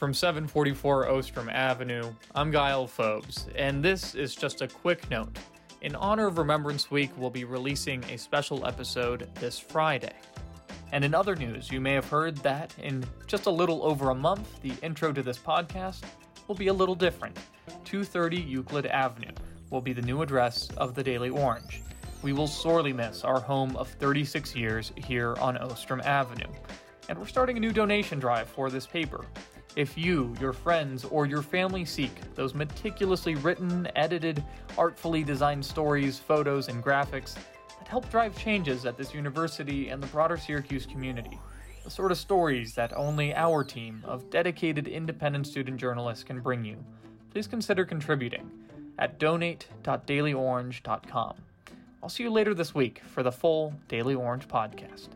From 744 Ostrom Avenue, I'm Guile Phobes, and this is just a quick note. In honor of Remembrance Week, we'll be releasing a special episode this Friday. And in other news, you may have heard that in just a little over a month, the intro to this podcast will be a little different. 230 Euclid Avenue will be the new address of the Daily Orange. We will sorely miss our home of 36 years here on Ostrom Avenue. And we're starting a new donation drive for this paper. If you, your friends, or your family seek those meticulously written, edited, artfully designed stories, photos, and graphics that help drive changes at this university and the broader Syracuse community, the sort of stories that only our team of dedicated independent student journalists can bring you, please consider contributing at donate.dailyorange.com. I'll see you later this week for the full Daily Orange podcast.